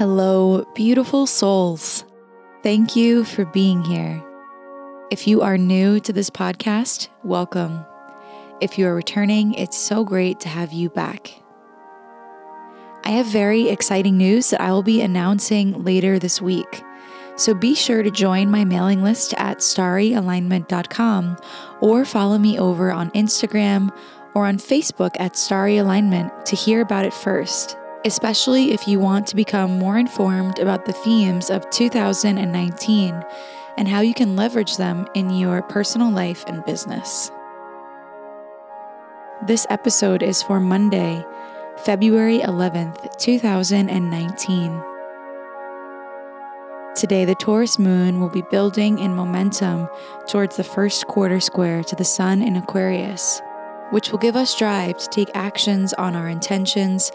Hello, beautiful souls. Thank you for being here. If you are new to this podcast, welcome. If you are returning, it's so great to have you back. I have very exciting news that I will be announcing later this week. So be sure to join my mailing list at starryalignment.com or follow me over on Instagram or on Facebook at Starry Alignment to hear about it first especially if you want to become more informed about the themes of 2019 and how you can leverage them in your personal life and business. This episode is for Monday, February 11th, 2019. Today, the Taurus moon will be building in momentum towards the first quarter square to the sun in Aquarius, which will give us drive to take actions on our intentions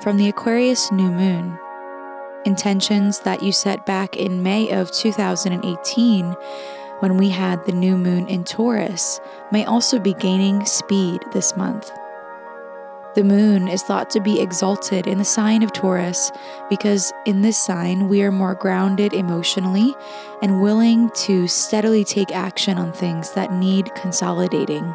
from the Aquarius new moon. Intentions that you set back in May of 2018 when we had the new moon in Taurus may also be gaining speed this month. The moon is thought to be exalted in the sign of Taurus because in this sign we are more grounded emotionally and willing to steadily take action on things that need consolidating.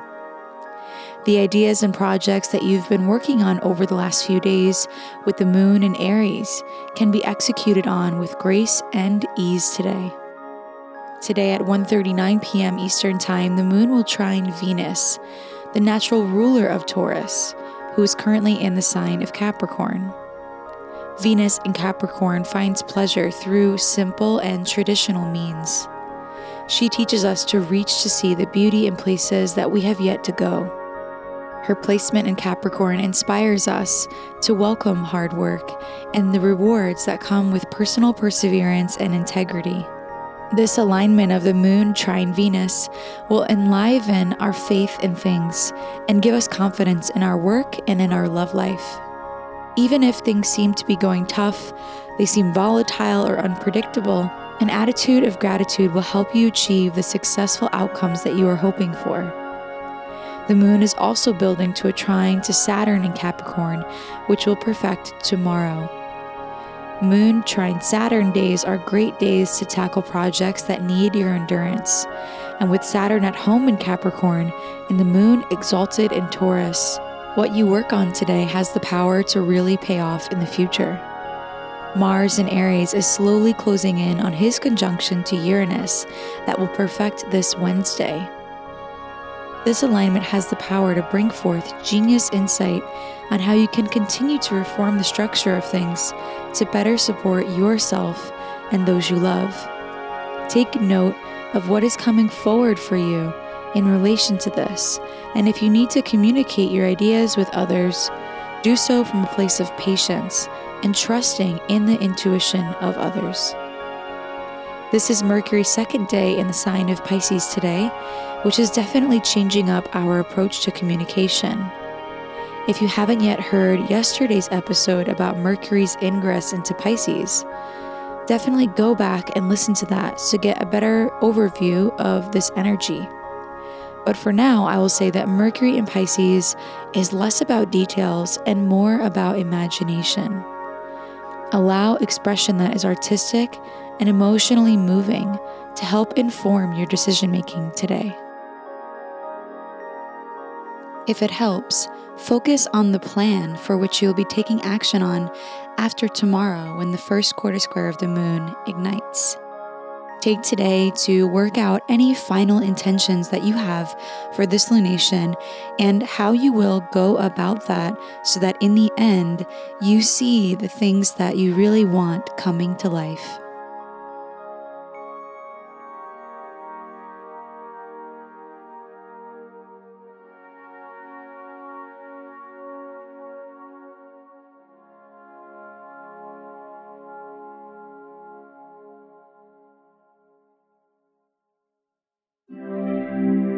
The ideas and projects that you've been working on over the last few days with the moon and Aries can be executed on with grace and ease today. Today at 1:39 p.m. Eastern Time, the moon will trine Venus, the natural ruler of Taurus, who is currently in the sign of Capricorn. Venus in Capricorn finds pleasure through simple and traditional means. She teaches us to reach to see the beauty in places that we have yet to go. Her placement in Capricorn inspires us to welcome hard work and the rewards that come with personal perseverance and integrity. This alignment of the moon trine Venus will enliven our faith in things and give us confidence in our work and in our love life. Even if things seem to be going tough, they seem volatile or unpredictable, an attitude of gratitude will help you achieve the successful outcomes that you are hoping for. The moon is also building to a trine to Saturn in Capricorn, which will perfect tomorrow. Moon trine Saturn days are great days to tackle projects that need your endurance. And with Saturn at home in Capricorn and the moon exalted in Taurus, what you work on today has the power to really pay off in the future. Mars in Aries is slowly closing in on his conjunction to Uranus that will perfect this Wednesday. This alignment has the power to bring forth genius insight on how you can continue to reform the structure of things to better support yourself and those you love. Take note of what is coming forward for you in relation to this, and if you need to communicate your ideas with others, do so from a place of patience and trusting in the intuition of others. This is Mercury's second day in the sign of Pisces today, which is definitely changing up our approach to communication. If you haven't yet heard yesterday's episode about Mercury's ingress into Pisces, definitely go back and listen to that to get a better overview of this energy. But for now, I will say that Mercury in Pisces is less about details and more about imagination. Allow expression that is artistic and emotionally moving to help inform your decision making today. If it helps, focus on the plan for which you'll be taking action on after tomorrow when the first quarter square of the moon ignites. Take today to work out any final intentions that you have for this lunation and how you will go about that so that in the end you see the things that you really want coming to life.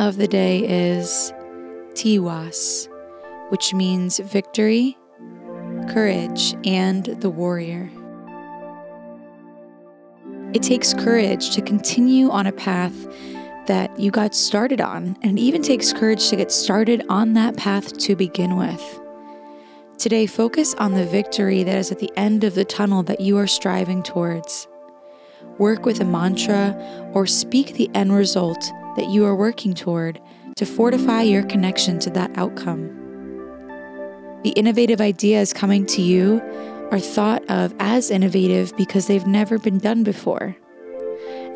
Of the day is Tiwaz, which means victory, courage, and the warrior. It takes courage to continue on a path that you got started on, and it even takes courage to get started on that path to begin with. Today, focus on the victory that is at the end of the tunnel that you are striving towards. Work with a mantra or speak the end result that you are working toward to fortify your connection to that outcome. The innovative ideas coming to you are thought of as innovative because they've never been done before.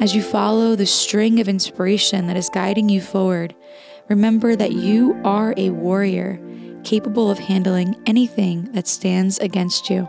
As you follow the string of inspiration that is guiding you forward, remember that you are a warrior capable of handling anything that stands against you.